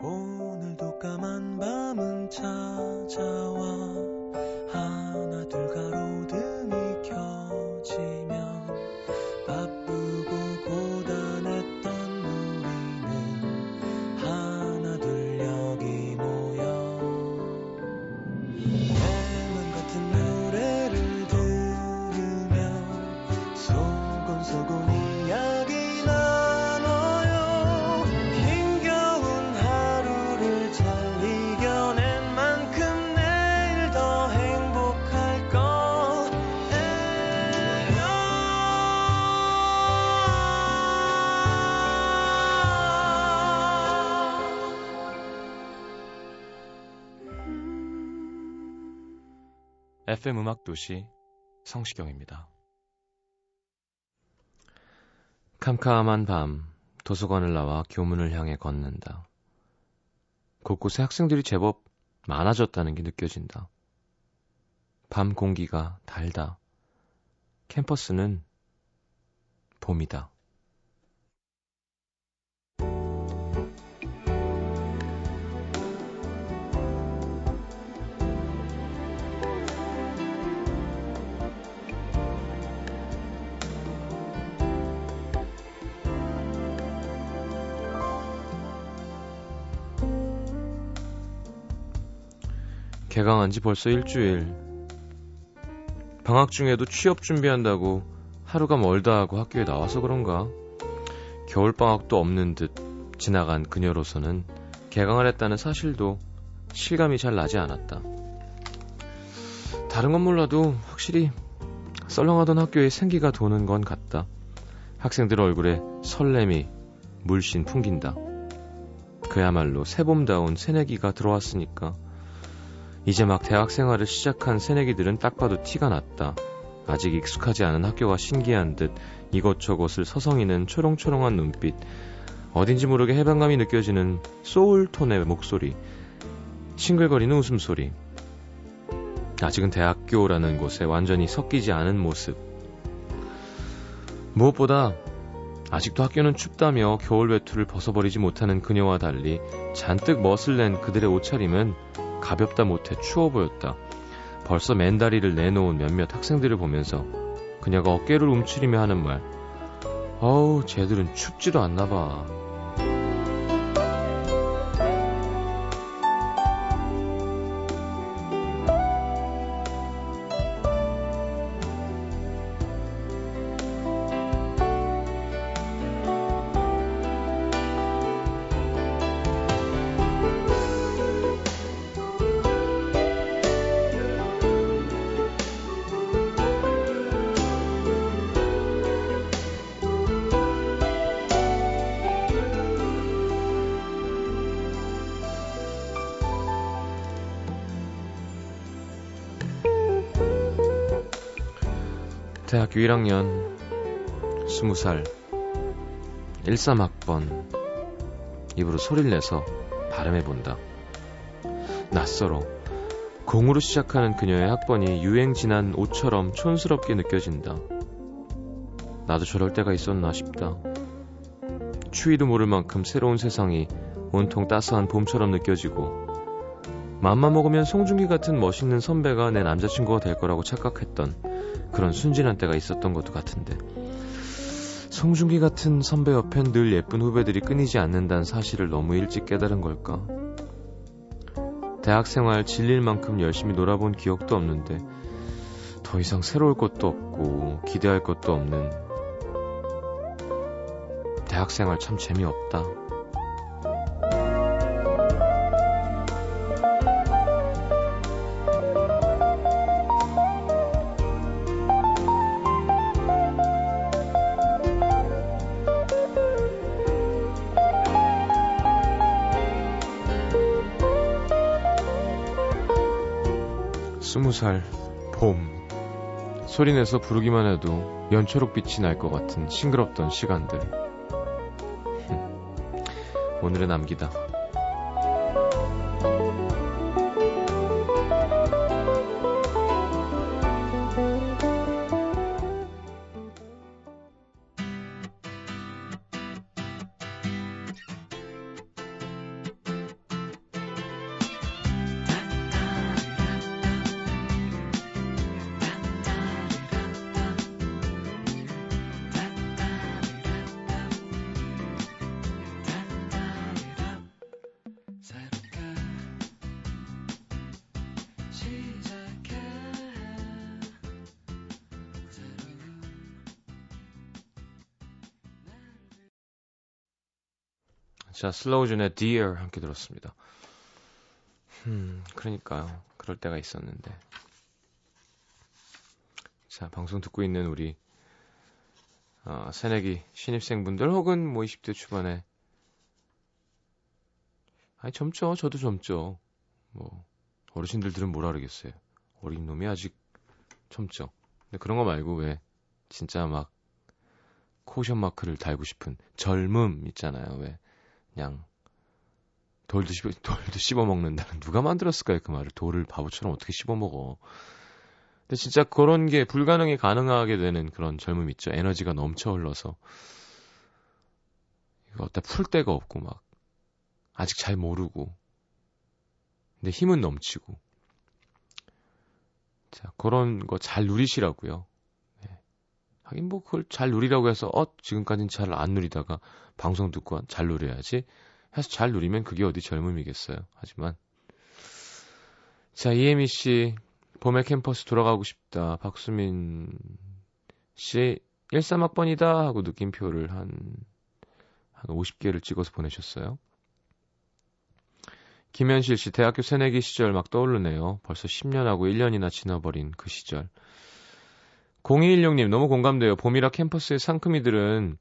오늘도 까만 밤은 찾아와. 하나 둘가 FM 음악 도시 성시경입니다. 캄캄한 밤 도서관을 나와 교문을 향해 걷는다. 곳곳에 학생들이 제법 많아졌다는 게 느껴진다. 밤 공기가 달다. 캠퍼스는 봄이다. 개강한 지 벌써 일주일. 방학 중에도 취업 준비한다고 하루가 멀다 하고 학교에 나와서 그런가? 겨울방학도 없는 듯 지나간 그녀로서는 개강을 했다는 사실도 실감이 잘 나지 않았다. 다른 건 몰라도 확실히 썰렁하던 학교에 생기가 도는 건 같다. 학생들 얼굴에 설렘이 물씬 풍긴다. 그야말로 새봄다운 새내기가 들어왔으니까 이제 막 대학 생활을 시작한 새내기들은 딱 봐도 티가 났다. 아직 익숙하지 않은 학교가 신기한 듯 이것저것을 서성이는 초롱초롱한 눈빛, 어딘지 모르게 해방감이 느껴지는 소울톤의 목소리, 싱글거리는 웃음소리. 아직은 대학교라는 곳에 완전히 섞이지 않은 모습. 무엇보다 아직도 학교는 춥다며 겨울 외투를 벗어버리지 못하는 그녀와 달리 잔뜩 멋을 낸 그들의 옷차림은 가볍다 못해 추워 보였다. 벌써 맨다리를 내놓은 몇몇 학생들을 보면서 그녀가 어깨를 움츠리며 하는 말. 어우, 쟤들은 춥지도 않나 봐. 대학교 1학년 20살 13학번 입으로 소리를 내서 발음해본다. 낯설어. 공으로 시작하는 그녀의 학번이 유행 지난 옷처럼 촌스럽게 느껴진다. 나도 저럴 때가 있었나 싶다. 추위도 모를 만큼 새로운 세상이 온통 따스한 봄처럼 느껴지고 맘만 먹으면 송중기 같은 멋있는 선배가 내 남자친구가 될 거라고 착각했던 그런 순진한 때가 있었던 것도 같은데 송중기 같은 선배 옆엔 늘 예쁜 후배들이 끊이지 않는다는 사실을 너무 일찍 깨달은 걸까? 대학 생활 질릴 만큼 열심히 놀아본 기억도 없는데 더 이상 새로울 것도 없고 기대할 것도 없는 대학 생활 참 재미없다. 스무 살 봄. 소리내서 부르기만 해도 연초록 빛이 날 것 같은 싱그럽던 시간들. 오늘의 남기다. 자, 슬로우준의 Dear 함께 들었습니다. 음, 그러니까요. 그럴 때가 있었는데. 자, 방송 듣고 있는 우리 어, 새내기 신입생분들 혹은 뭐 20대 초반에 아니 젊죠. 저도 젊죠. 뭐 어르신들들은 뭐라 그러겠어요. 어린 놈이 아직 젊죠. 근데 그런 거 말고 왜 진짜 막 caution 마크를 달고 싶은 젊음 있잖아요. 왜 그냥 돌도 씹어 돌도 씹어 먹는다는 누가 만들었을까요 그 말을 돌을 바보처럼 어떻게 씹어 먹어. 근데 진짜 그런 게 불가능이 가능하게 되는 그런 젊음 있죠. 에너지가 넘쳐 흘러서 이거 어디다 풀 데가 없고 막 아직 잘 모르고 근데 힘은 넘치고 자 그런 거 잘 누리시라고요. 네. 하긴 뭐 그걸 잘 누리라고 해서 어 지금까지는 잘 안 누리다가 방송 듣고 잘 누려야지 해서 잘 누리면 그게 어디 젊음이겠어요. 하지만 자 이혜미 씨 봄의 캠퍼스 돌아가고 싶다. 박수민 씨 13학번이다 하고 느낌표를 한, 한 50개를 찍어서 보내셨어요. 김현실 씨, 대학교 새내기 시절 막 떠오르네요. 벌써 10년하고 1년이나 지나버린 그 시절. 0216님, 너무 공감돼요. 봄이라 캠퍼스의 상큼이들은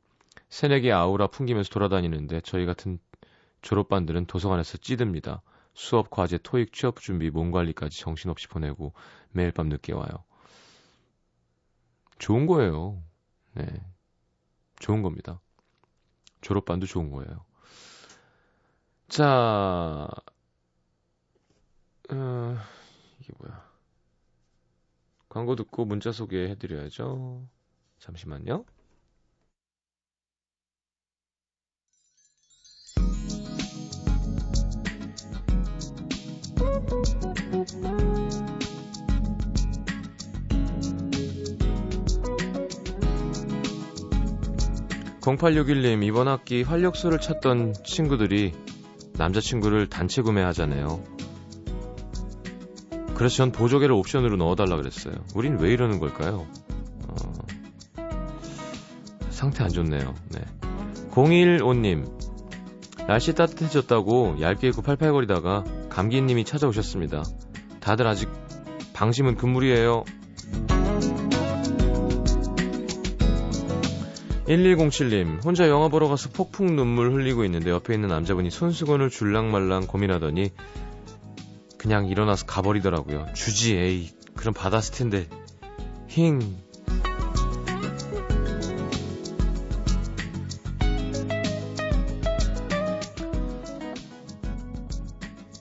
새내기 아우라 풍기면서 돌아다니는데 저희 같은 졸업반들은 도서관에서 찌듭니다. 수업, 과제, 토익, 취업 준비, 몸 관리까지 정신없이 보내고 매일 밤 늦게 와요. 좋은 거예요. 네. 좋은 겁니다. 졸업반도 좋은 거예요. 자, 어, 이게 뭐야. 광고 듣고 문자 소개해드려야죠. 잠시만요. (0861님) 이번 학기 활력소를 찾던 친구들이 남자친구를 단체 구매하잖아요. 그래서 전 보조개를 옵션으로 넣어달라 그랬어요. 우린 왜 이러는 걸까요? 어, 상태 안 좋네요. 네. 015님, 날씨 따뜻해졌다고 얇게 입고 팔팔거리다가 감기님이 찾아오셨습니다. 다들 아직 방심은 금물이에요. 1107님, 혼자 영화 보러 가서 폭풍 눈물 흘리고 있는데 옆에 있는 남자분이 손수건을 줄랑말랑 고민하더니 그냥 일어나서 가버리더라고요. 주지, 에이. 그럼 받았을 텐데. 힝.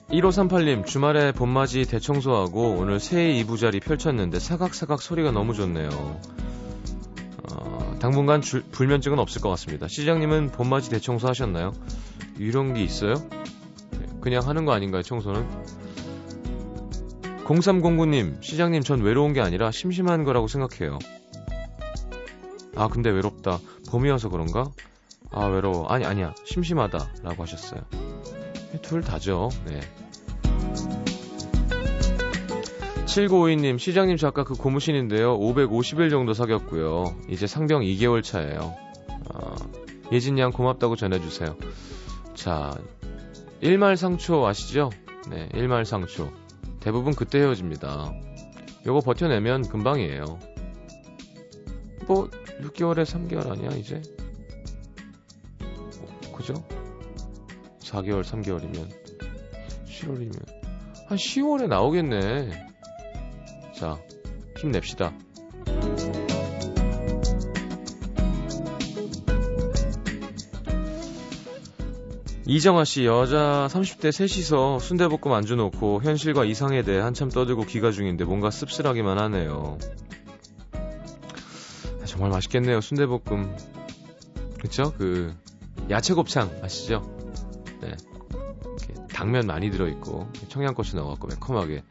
1538님, 주말에 봄맞이 대청소하고 오늘 새해 이부자리 펼쳤는데 사각사각 소리가 너무 좋네요. 어, 당분간 줄, 불면증은 없을 것 같습니다. 시장님은 봄맞이 대청소 하셨나요? 이런 게 있어요? 그냥 하는 거 아닌가요, 청소는? 0309님, 시장님 전 외로운 게 아니라 심심한 거라고 생각해요. 아, 근데 외롭다. 봄이어서 그런가? 아, 외로워. 아니, 아니야. 심심하다. 라고 하셨어요. 둘 다죠. 네. 7952님, 시장님 작가 그 고무신인데요. 550일 정도 사겼고요. 이제 상병 2개월 차예요. 아, 예진 양 고맙다고 전해주세요. 자, 일말상초 아시죠? 네, 일말상초. 대부분 그때 헤어집니다. 요거 버텨내면 금방이에요. 뭐 6개월에 3개월 아니야 이제? 어, 그죠? 4개월 3개월이면 7월이면 한 10월에 나오겠네. 자 힘냅시다. 이정아 씨 여자 30대 셋이서 순대볶음 안주 놓고 현실과 이상에 대해 한참 떠들고 귀가 중인데 뭔가 씁쓸하기만 하네요. 아, 정말 맛있겠네요 순대볶음. 그쵸? 그 야채 곱창 아시죠? 네. 당면 많이 들어있고 청양고추 넣어갖고 매콤하게.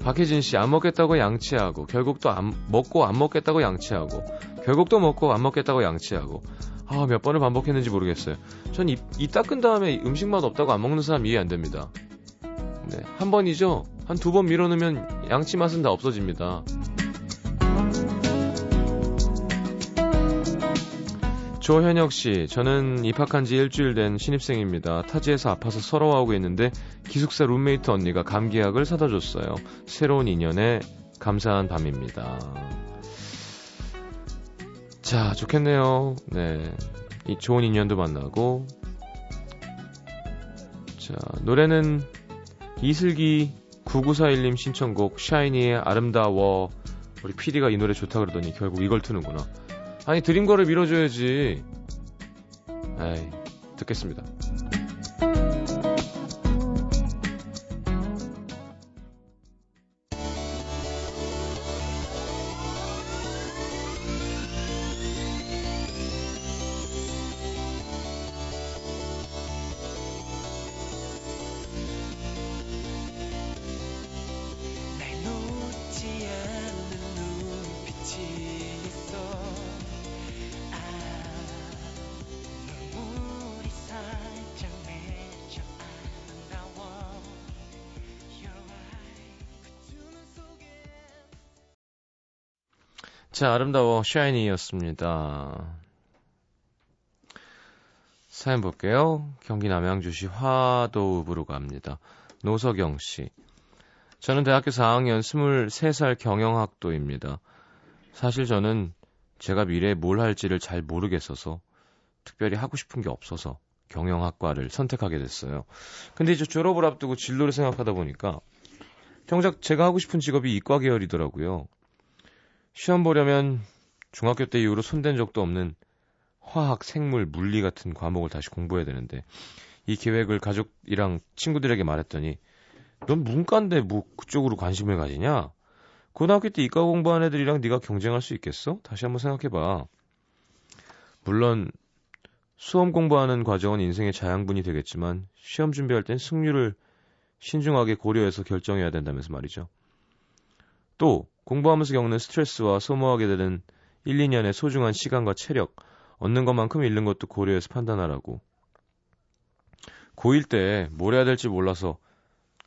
박혜진 씨 안 먹겠다고 양치하고 결국 또 안 먹고 안 먹겠다고 양치하고 결국 또 먹고 안 먹겠다고 양치하고 아, 몇 번을 반복했는지 모르겠어요. 전 이, 이 닦은 다음에 음식 맛 없다고 안 먹는 사람 이해 안 됩니다. 네, 한 번이죠? 한 두 번 밀어넣으면 양치 맛은 다 없어집니다. 조현혁 씨, 저는 입학한 지 일주일 된 신입생입니다. 타지에서 아파서 서러워하고 있는데 기숙사 룸메이트 언니가 감기약을 사다 줬어요. 새로운 인연에 감사한 밤입니다. 자, 좋겠네요. 네. 이 좋은 인연도 만나고. 자, 노래는 이슬기 9941님 신청곡 샤이니의 아름다워. 우리 PD가 이 노래 좋다 그러더니 결국 이걸 트는구나. 아니 거를 밀어줘야지. 에이 듣겠습니다. 자, 아름다워 샤이니였습니다. 사연 볼게요. 경기 남양주시 화도읍으로 갑니다. 노석영 씨. 저는 대학교 4학년 23살 경영학도입니다. 사실 저는 제가 미래에 뭘 할지를 잘 모르겠어서 특별히 하고 싶은 게 없어서 경영학과를 선택하게 됐어요. 근데 이제 졸업을 앞두고 진로를 생각하다 보니까 정작 제가 하고 싶은 직업이 이과 계열이더라고요. 시험 보려면 중학교 때 이후로 손댄 적도 없는 화학, 생물, 물리 같은 과목을 다시 공부해야 되는데 이 계획을 가족이랑 친구들에게 말했더니 넌 문과인데 뭐 그쪽으로 관심을 가지냐? 고등학교 때 이과 공부한 애들이랑 네가 경쟁할 수 있겠어? 다시 한번 생각해봐. 물론 수험 공부하는 과정은 인생의 자양분이 되겠지만 시험 준비할 땐 승률을 신중하게 고려해서 결정해야 된다면서 말이죠. 또 공부하면서 겪는 스트레스와 소모하게 되는 1, 2년의 소중한 시간과 체력, 얻는 것만큼 잃는 것도 고려해서 판단하라고. 고1 때 뭘 해야 될지 몰라서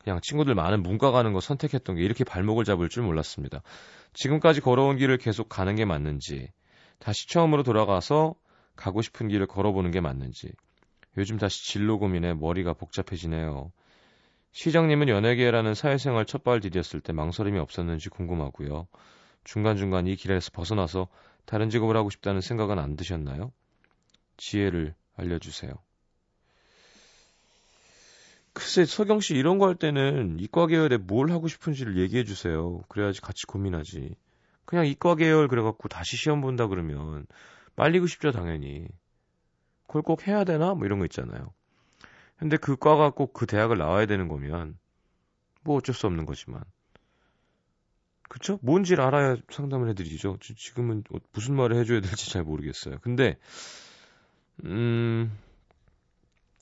그냥 친구들 많은 문과 가는 거 선택했던 게 이렇게 발목을 잡을 줄 몰랐습니다. 지금까지 걸어온 길을 계속 가는 게 맞는지, 다시 처음으로 돌아가서 가고 싶은 길을 걸어보는 게 맞는지, 요즘 다시 진로 고민에 머리가 복잡해지네요. 시장님은 연예계라는 사회생활 첫발 디뎠을 때 망설임이 없었는지 궁금하고요. 중간중간 이 길에서 벗어나서 다른 직업을 하고 싶다는 생각은 안 드셨나요? 지혜를 알려주세요. 글쎄, 서경 씨 이런 거 할 때는 이과 계열에 뭘 하고 싶은지를 얘기해 주세요. 그래야지 같이 고민하지. 그냥 이과 계열 그래갖고 다시 시험 본다 그러면 빨리고 싶죠, 당연히. 그걸 꼭 해야 되나? 뭐 이런 거 있잖아요. 근데 그 과가 꼭 그 대학을 나와야 되는 거면 뭐 어쩔 수 없는 거지만 그쵸? 뭔지를 알아야 상담을 해드리죠. 지금은 어, 무슨 말을 해줘야 될지 잘 모르겠어요. 근데 음,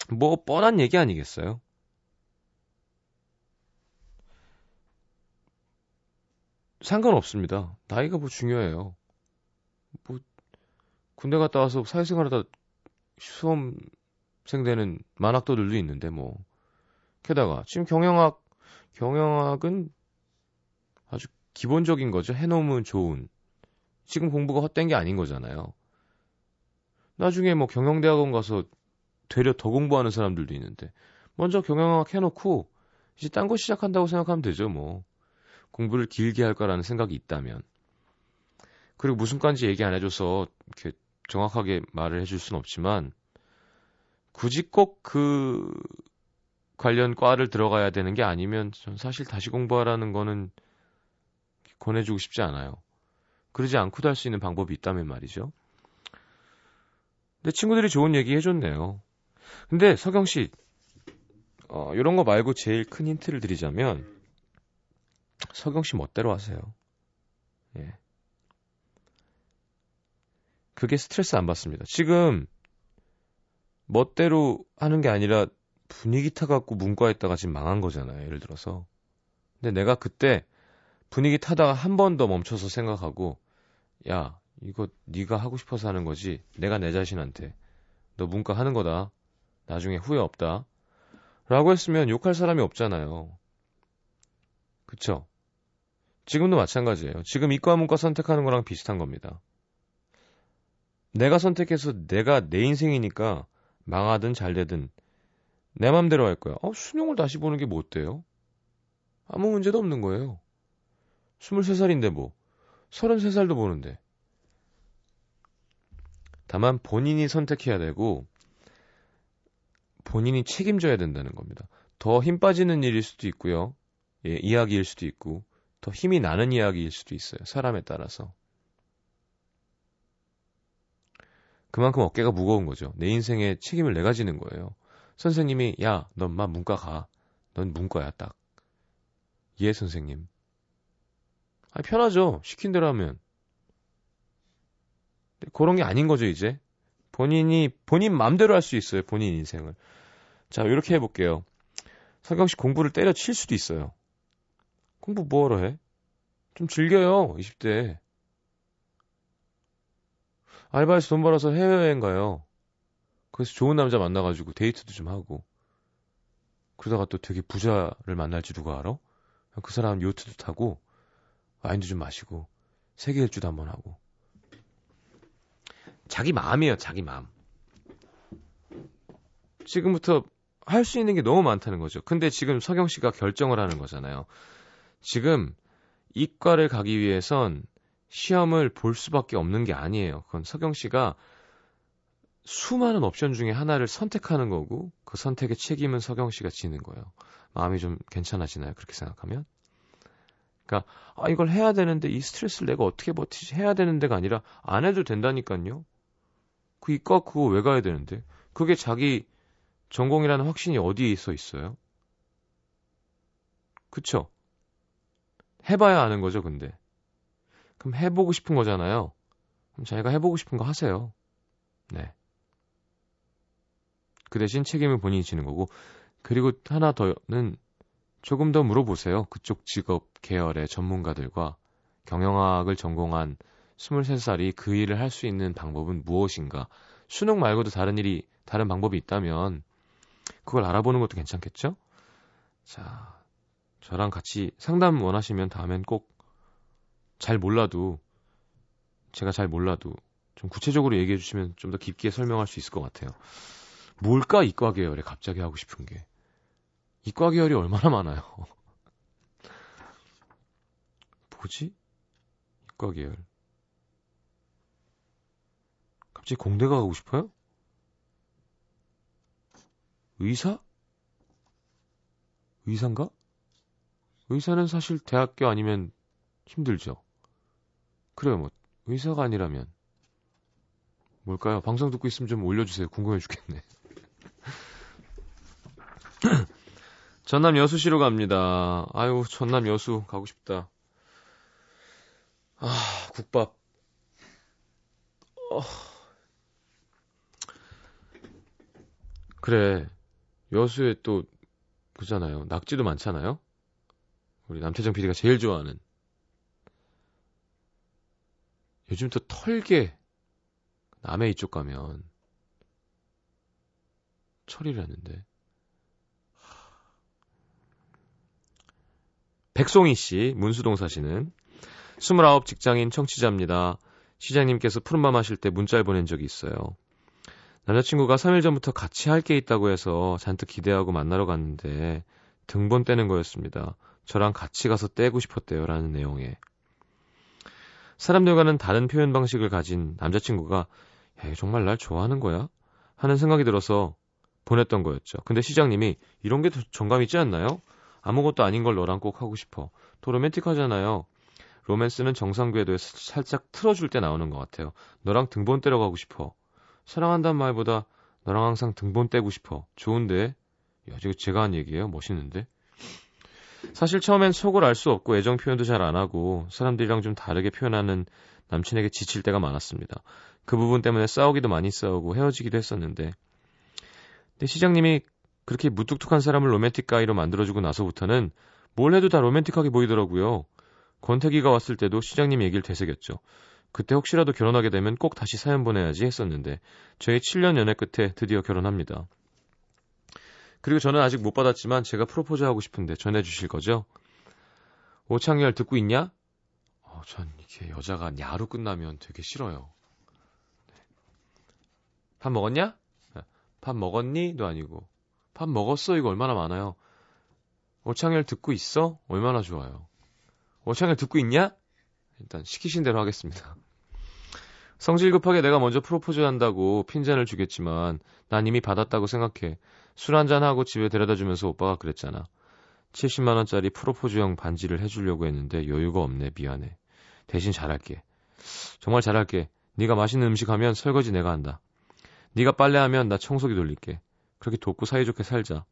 뭐 뻔한 얘기 아니겠어요? 상관없습니다. 나이가 뭐 중요해요. 뭐 군대 갔다 와서 사회생활하다 수험 생되는 만학도들도 있는데 뭐 게다가 지금 경영학 경영학은 아주 기본적인 거죠. 해놓으면 좋은. 지금 공부가 헛된 게 아닌 거잖아요. 나중에 뭐 경영대학원 가서 되려 더 공부하는 사람들도 있는데 먼저 경영학 해놓고 이제 딴 거 시작한다고 생각하면 되죠. 뭐 공부를 길게 할 거라는 생각이 있다면. 그리고 무슨 과인지 얘기 안 해줘서 이렇게 정확하게 말을 해줄 수는 없지만 굳이 꼭 그 관련 과를 들어가야 되는 게 아니면 전 사실 다시 공부하라는 거는 권해주고 싶지 않아요. 그러지 않고도 할 수 있는 방법이 있다면 말이죠. 근데 친구들이 좋은 얘기 해줬네요. 근데 서경 씨, 어, 이런 거 말고 제일 큰 힌트를 드리자면 서경 씨 멋대로 하세요. 예. 그게 스트레스 안 받습니다. 지금 멋대로 하는 게 아니라 분위기 타갖고 문과 했다가 지금 망한 거잖아요. 예를 들어서. 근데 내가 그때 분위기 타다가 한 번 더 멈춰서 생각하고 야 이거 네가 하고 싶어서 하는 거지. 내가 내 자신한테. 너 문과 하는 거다. 나중에 후회 없다. 라고 했으면 욕할 사람이 없잖아요. 그쵸? 지금도 마찬가지예요. 지금 이과 문과 선택하는 거랑 비슷한 겁니다. 내가 선택해서 내가 내 인생이니까 망하든 잘 되든 내 맘대로 할 거야. 어, 수능을 다시 보는 게 뭐 어때요? 아무 문제도 없는 거예요. 23살인데 뭐. 33살도 보는데. 다만 본인이 선택해야 되고 본인이 책임져야 된다는 겁니다. 더 힘 빠지는 일일 수도 있고요. 예, 이야기일 수도 있고 더 힘이 나는 이야기일 수도 있어요. 사람에 따라서. 그만큼 어깨가 무거운 거죠. 내 인생의 책임을 내가 지는 거예요. 선생님이 야, 넌마 문과 가. 넌 문과야 딱. 예, 선생님. 아, 편하죠. 시킨 대로 하면. 그런 게 아닌 거죠, 이제. 본인이 본인 마음대로 할 수 있어요. 본인 인생을. 자, 이렇게 해 볼게요. 서경 씨 공부를 때려칠 수도 있어요. 공부 뭐하러 해? 좀 즐겨요, 20대. 알바에서 돈 벌어서 해외여행 가요. 그래서 좋은 남자 만나가지고 데이트도 좀 하고. 그러다가 또 되게 부자를 만날지 누가 알아? 그 사람 요트도 타고, 와인도 좀 마시고, 세계 일주도 한번 하고. 자기 마음이에요, 자기 마음. 지금부터 할 수 있는 게 너무 많다는 거죠. 근데 지금 서경 씨가 결정을 하는 거잖아요. 지금 이과를 가기 위해선 시험을 볼 수밖에 없는 게 아니에요. 그건 서경 씨가 수많은 옵션 중에 하나를 선택하는 거고 그 선택의 책임은 서경 씨가 지는 거예요. 마음이 좀 괜찮아지나요? 그렇게 생각하면? 그러니까 아 이걸 해야 되는데 이 스트레스를 내가 어떻게 버티지 해야 되는 데가 아니라 안 해도 된다니까요. 그 이과 그거 왜 가야 되는데? 그게 자기 전공이라는 확신이 어디에 있어 있어요? 그쵸? 해봐야 아는 거죠, 근데. 그럼 해보고 싶은 거잖아요. 그럼 자기가 해보고 싶은 거 하세요. 네. 그 대신 책임을 본인이 지는 거고, 그리고 하나 더는 조금 더 물어보세요. 그쪽 직업 계열의 전문가들과 경영학을 전공한 23살이 그 일을 할 수 있는 방법은 무엇인가? 수능 말고도 다른 일이, 다른 방법이 있다면 그걸 알아보는 것도 괜찮겠죠? 자, 저랑 같이 상담 원하시면 다음엔 꼭 잘 몰라도 제가 잘 몰라도 좀 구체적으로 얘기해 주시면 좀 더 깊게 설명할 수 있을 것 같아요. 뭘까 이과 계열에 갑자기 하고 싶은 게 이과 계열이 얼마나 많아요. 뭐지? 이과 계열. 갑자기 공대가 가고 싶어요? 의사? 의사인가? 의사는 사실 대학교 아니면 힘들죠. 그래요, 뭐, 의사가 아니라면. 뭘까요? 방송 듣고 있으면 좀 올려주세요. 궁금해 죽겠네. 전남 여수시로 갑니다. 아유, 전남 여수 가고 싶다. 아, 국밥. 어. 그래. 여수에 또, 그잖아요. 낙지도 많잖아요? 우리 남태정 PD가 제일 좋아하는. 요즘 또 털개. 남해 이쪽 가면. 철이라는데. 백송희 씨, 문수동 사시는 29 직장인 청취자입니다. 시장님께서 푸른밤 하실 때 문자를 보낸 적이 있어요. 남자친구가 3일 전부터 같이 할 게 있다고 해서 잔뜩 기대하고 만나러 갔는데 등본 떼는 거였습니다. 저랑 같이 가서 떼고 싶었대요. 라는 내용에. 사람들과는 다른 표현 방식을 가진 남자친구가 야, 정말 날 좋아하는 거야? 하는 생각이 들어서 보냈던 거였죠. 근데 시장님이 이런 게더 정감 있지 않나요? 아무것도 아닌 걸 너랑 꼭 하고 싶어. 더 로맨틱하잖아요. 로맨스는 정상 궤도에 살짝 틀어줄 때 나오는 것 같아요. 너랑 등본 떼러 가고 싶어. 사랑한다는 말보다 너랑 항상 등본 떼고 싶어. 좋은데? 야, 이거 제가 한 얘기예요. 멋있는데? 사실 처음엔 속을 알 수 없고 애정 표현도 잘 안 하고 사람들이랑 좀 다르게 표현하는 남친에게 지칠 때가 많았습니다. 그 부분 때문에 싸우기도 많이 싸우고 헤어지기도 했었는데 근데 시장님이 그렇게 무뚝뚝한 사람을 로맨틱 가이로 만들어주고 나서부터는 뭘 해도 다 로맨틱하게 보이더라고요. 권태기가 왔을 때도 시장님 얘기를 되새겼죠. 그때 혹시라도 결혼하게 되면 꼭 다시 사연 보내야지 했었는데 저희 7년 연애 끝에 드디어 결혼합니다. 그리고 저는 아직 못 받았지만 제가 프로포즈 하고 싶은데 전해주실 거죠? 오창열 듣고 있냐? 어, 전 이게 여자가 야로 끝나면 되게 싫어요. 네. 밥 먹었냐? 밥 먹었니?도 아니고 밥 먹었어 이거 얼마나 많아요. 오창열 듣고 있어? 얼마나 좋아요. 오창열 듣고 있냐? 일단 시키신 대로 하겠습니다. 성질 급하게 내가 먼저 프로포즈 한다고 핀잔을 주겠지만 난 이미 받았다고 생각해. 술 한잔하고 집에 데려다 주면서 오빠가 그랬잖아. 70만원짜리 프로포즈용 반지를 해주려고 했는데 여유가 없네. 미안해. 대신 잘할게. 정말 잘할게. 네가 맛있는 음식 하면 설거지 내가 한다. 네가 빨래하면 나 청소기 돌릴게. 그렇게 돕고 사이좋게 살자.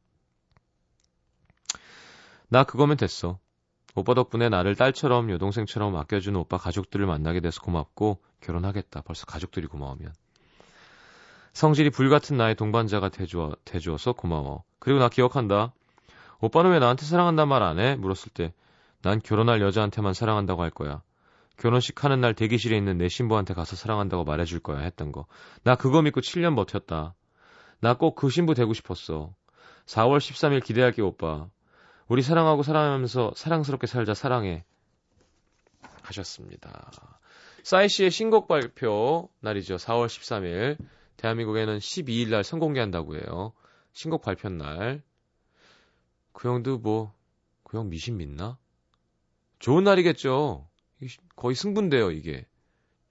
나 그거면 됐어. 오빠 덕분에 나를 딸처럼 여동생처럼 아껴주는 오빠 가족들을 만나게 돼서 고맙고 결혼하겠다. 벌써 가족들이 고마우면. 성질이 불같은 나의 동반자가 돼주어, 돼주어서 고마워. 그리고 나 기억한다. 오빠는 왜 나한테 사랑한단 말안 해? 물었을 때 난 결혼할 여자한테만 사랑한다고 할 거야. 결혼식 하는 날 대기실에 있는 내 신부한테 가서 사랑한다고 말해줄 거야 했던 거. 나 그거 믿고 7년 버텼다. 나 꼭 그 신부 되고 싶었어. 4월 13일 기대할게 오빠. 우리 사랑하고 사랑하면서 사랑스럽게 살자 사랑해. 하셨습니다. 싸이 씨의 신곡 발표 날이죠. 4월 13일. 대한민국에는 12일 날 선공개한다고 해요. 신곡 발표 날. 그 형도 뭐, 그 형 미신 믿나? 좋은 날이겠죠. 거의 승분돼요, 이게.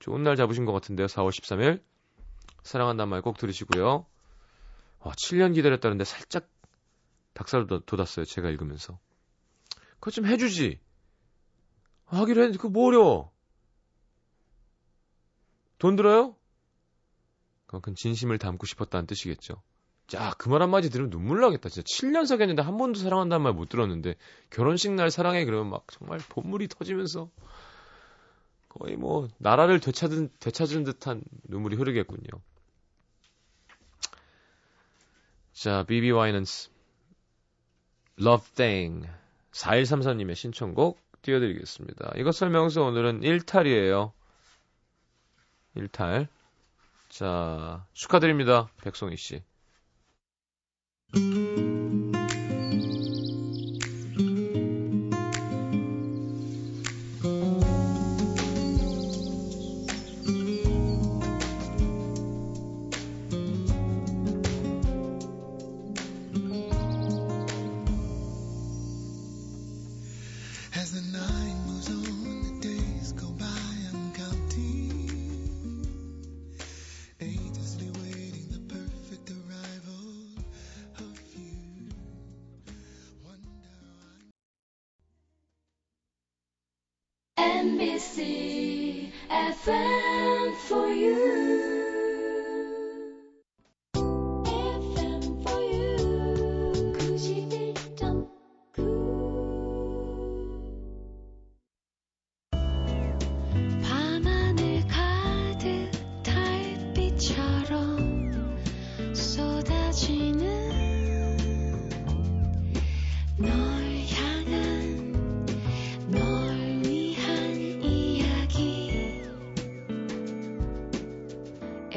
좋은 날 잡으신 것 같은데요, 4월 13일. 사랑한다는 말꼭 들으시고요. 와, 7년 기다렸다는데 살짝 닭살 돋았어요, 제가 읽으면서. 그거 좀 해주지. 하기로 했는데, 그거 뭐 어려워. 돈 들어요? 그만큼 진심을 담고 싶었다는 뜻이겠죠. 자, 그 말 한마디 들으면 눈물 나겠다. 진짜 7년 사귀었는데 한 번도 사랑한다는 말 못 들었는데 결혼식 날 사랑해 그러면 막 정말 본물이 터지면서 거의 뭐 나라를 되찾은 되찾은 듯한 눈물이 흐르겠군요. 자, 비비 와이넌스 Love Thing 4133님의 신청곡 띄워드리겠습니다. 이것 설명서 오늘은 1탈이에요. 1탈. 자, 축하드립니다. 백송이 씨.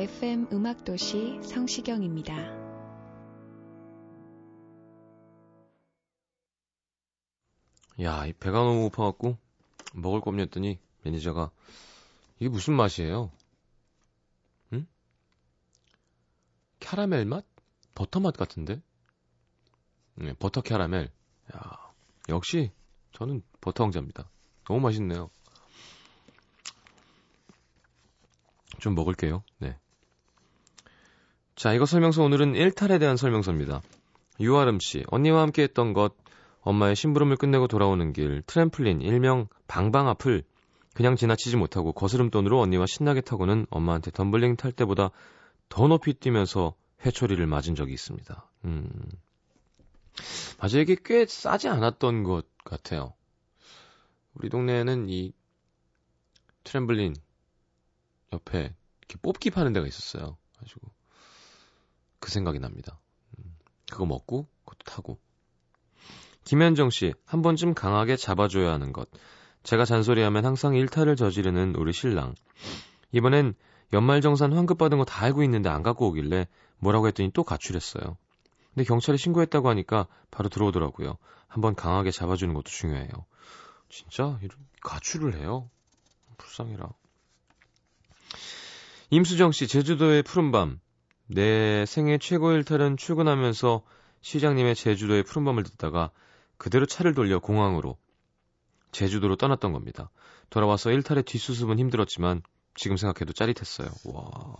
FM 음악도시 성시경입니다. 야, 이 배가 너무 고파갖고 먹을 거 없냐더니 매니저가 이게 무슨 맛이에요? 응? 캐러멜 맛? 버터 맛 같은데? 네, 버터 캐러멜. 야, 역시 저는 버터 왕자입니다. 너무 맛있네요. 좀 먹을게요. 네. 자, 이거 설명서 오늘은 1탈에 대한 설명서입니다. 유아름 씨, 언니와 함께 했던 것, 엄마의 심부름을 끝내고 돌아오는 길, 트램플린, 일명 방방 앞을 그냥 지나치지 못하고 거스름돈으로 언니와 신나게 타고는 엄마한테 덤블링 탈 때보다 더 높이 뛰면서 회초리를 맞은 적이 있습니다. 음. 맞아요. 이게 꽤 싸지 않았던 것 같아요. 우리 동네에는 이 트램블린 옆에 이렇게 뽑기 파는 데가 있었어요. 가지고 그 생각이 납니다. 음, 그거 먹고 그것도 타고. 김현정 씨, 한 번쯤 강하게 잡아줘야 하는 것. 제가 잔소리하면 항상 일탈을 저지르는 우리 신랑. 이번엔 연말정산 환급 받은 거 다 알고 있는데 안 갖고 오길래 뭐라고 했더니 또 가출했어요. 근데 경찰에 신고했다고 하니까 바로 들어오더라고요. 한번 강하게 잡아주는 것도 중요해요. 진짜 이런 가출을 해요. 불쌍해라. 임수정 씨, 제주도의 푸른밤. 내 생애 최고 일탈은 출근하면서 시장님의 제주도의 푸른밤을 듣다가 그대로 차를 돌려 공항으로 제주도로 떠났던 겁니다. 돌아와서 일탈의 뒷수습은 힘들었지만 지금 생각해도 짜릿했어요. 와.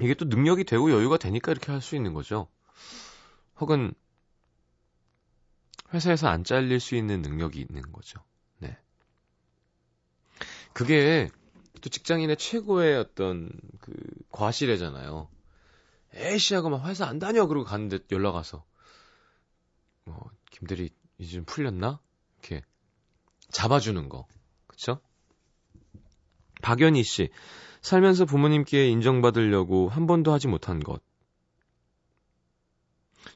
이게 또 능력이 되고 여유가 되니까 이렇게 할 수 있는 거죠. 혹은 회사에서 안 잘릴 수 있는 능력이 있는 거죠. 네. 그게 또 직장인의 최고의 어떤 그 과실이잖아요. 에이씨 하고 막 회사 안 다녀 그러고 갔는데 연락 와서 뭐 김대리 이제 좀 풀렸나? 이렇게 잡아주는 거. 그쵸? 박연희 씨. 살면서 부모님께 인정받으려고 한 번도 하지 못한 것.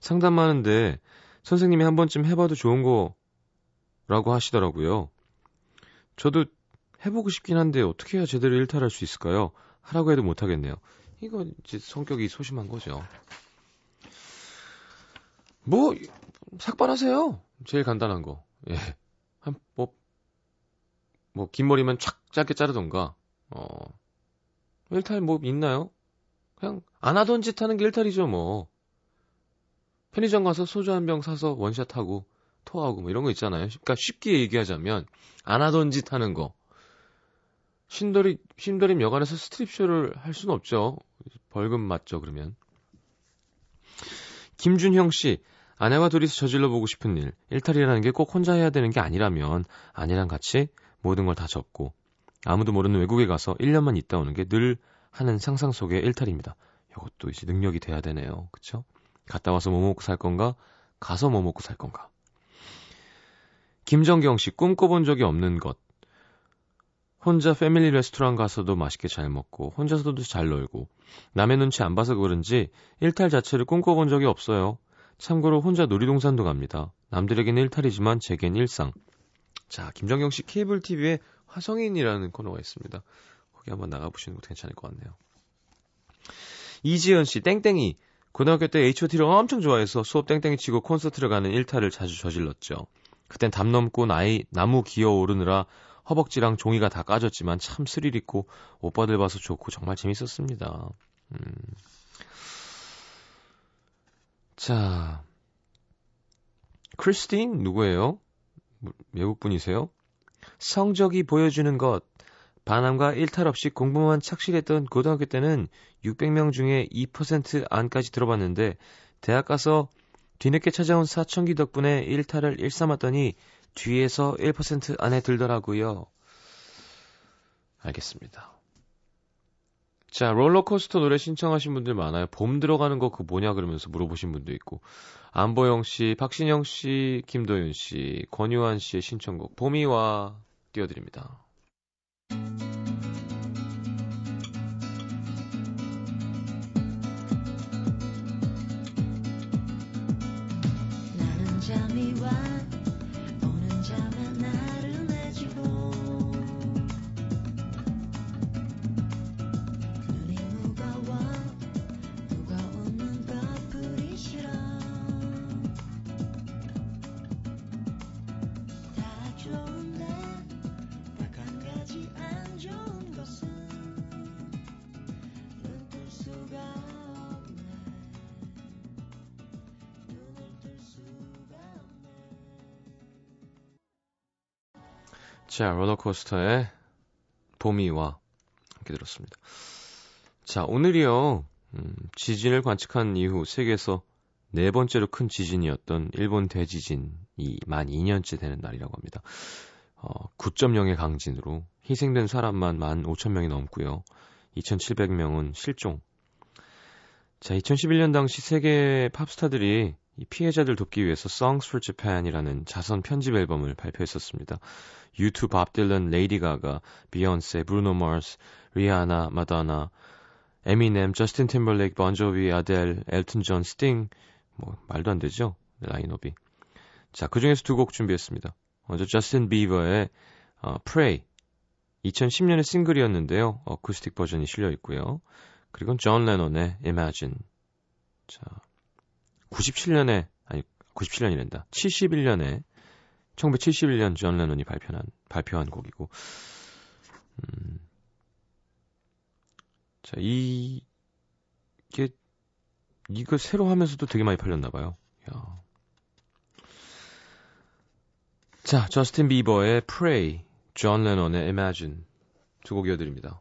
상담하는데 선생님이 한 번쯤 해봐도 좋은 거라고 하시더라고요. 저도 해보고 싶긴 한데 어떻게 해야 제대로 일탈할 수 있을까요? 하라고 해도 못하겠네요. 이거 이제 성격이 소심한 거죠. 뭐 삭발하세요. 제일 간단한 거. 예. 한 뭐 뭐 긴 머리면 촥 짧게 자르던가. 어. 일탈 뭐 있나요? 그냥 안 하던 짓 하는 게 일탈이죠, 뭐. 편의점 가서 소주 한 병 사서 원샷 하고 토하고 뭐 이런 거 있잖아요. 그러니까 쉽게 얘기하자면 안 하던 짓 하는 거. 신도리 신도림 여관에서 스트립쇼를 할 수는 없죠. 벌금 맞죠, 그러면. 김준형 씨, 아내와 둘이서 저질러 보고 싶은 일. 일탈이라는 게 꼭 혼자 해야 되는 게 아니라면 아내랑 같이 모든 걸 다 접고 아무도 모르는 외국에 가서 1년만 있다 오는 게 늘 하는 상상 속의 일탈입니다. 이것도 이제 능력이 돼야 되네요. 그쵸? 갔다 와서 뭐 먹고 살 건가? 가서 뭐 먹고 살 건가? 김정경 씨, 꿈꿔본 적이 없는 것. 혼자 패밀리 레스토랑 가서도 맛있게 잘 먹고, 혼자서도 잘 놀고, 남의 눈치 안 봐서 그런지 일탈 자체를 꿈꿔본 적이 없어요. 참고로 혼자 놀이동산도 갑니다. 남들에게는 일탈이지만 제겐 일상. 자, 김정경 씨 케이블 TV에 화성인이라는 코너가 있습니다. 거기 한번 나가보시는 것도 괜찮을 것 같네요. 이지연 씨, 땡땡이. 고등학교 때 H.O.T를 엄청 좋아해서 수업 땡땡이 치고 콘서트를 가는 일탈을 자주 저질렀죠. 그땐 담 넘고 나이, 나무 기어 오르느라 허벅지랑 종이가 다 까졌지만 참 스릴 있고 오빠들 봐서 좋고 정말 재밌었습니다. 음. 자, 크리스틴 누구예요? 외국 분이세요? 성적이 보여주는 것. 반함과 일탈 없이 공부만 착실했던 고등학교 때는 600명 중에 2% 안까지 들어봤는데 대학 가서 뒤늦게 찾아온 사춘기 덕분에 일탈을 일삼았더니 뒤에서 1% 안에 들더라고요. 알겠습니다. 자, 롤러코스터 노래 신청하신 분들 많아요. 봄 들어가는 거 그 뭐냐 그러면서 물어보신 분도 있고. 안보영 씨, 박신영 씨, 김도윤 씨, 권유한 씨의 신청곡 봄이 와 띄워드립니다. 자, 롤러코스터의 봄이와 함께 들었습니다. 자, 오늘이요, 음, 지진을 관측한 이후 세계에서 네 번째로 큰 지진이었던 일본 대지진이 만 2년째 되는 날이라고 합니다. 어, 9.0의 강진으로 희생된 사람만 15,000명이 넘고요. 2,700명은 실종. 자, 2011년 당시 세계 팝스타들이 이 피해자들 돕기 위해서 Songs for Japan이라는 자선 편집 앨범을 발표했었습니다. 유튜브 밥 딜런, 레이디 가가, 비욘세, 브루노 마스, 리아나, 마돈나, 에미넴, 저스틴 팀버레이크, 본조비, 아델, 엘튼 존, 스팅 뭐 말도 안 되죠 라인업이. 자, 그 중에서 두 곡 준비했습니다. 먼저 저스틴 비버의 어, Pray 2010년의 싱글이었는데요. 어쿠스틱 버전이 실려 있고요. 그리고 존 레논의 Imagine. 자, 97년에 아니 97년이란다. 71년에 1971년 존 레논이 발표한 발표한 곡이고 음. 자, 이 이거 새로 하면서도 되게 많이 팔렸나 봐요. 야. 자, 저스틴 비버의 Pray, 존 레논의 Imagine 두 곡 이어드립니다.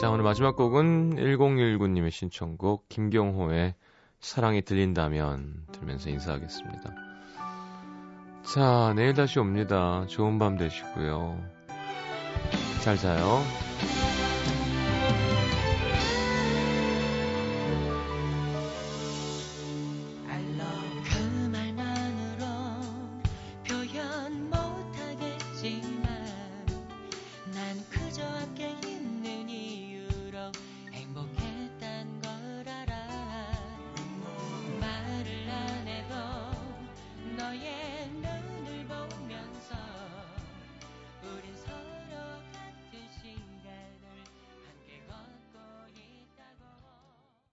자, 오늘 마지막 곡은 1019님의 신청곡 김경호의 사랑이 들린다면 들면서 인사하겠습니다. 자, 내일 다시 옵니다. 좋은 밤 되시고요. 잘 자요.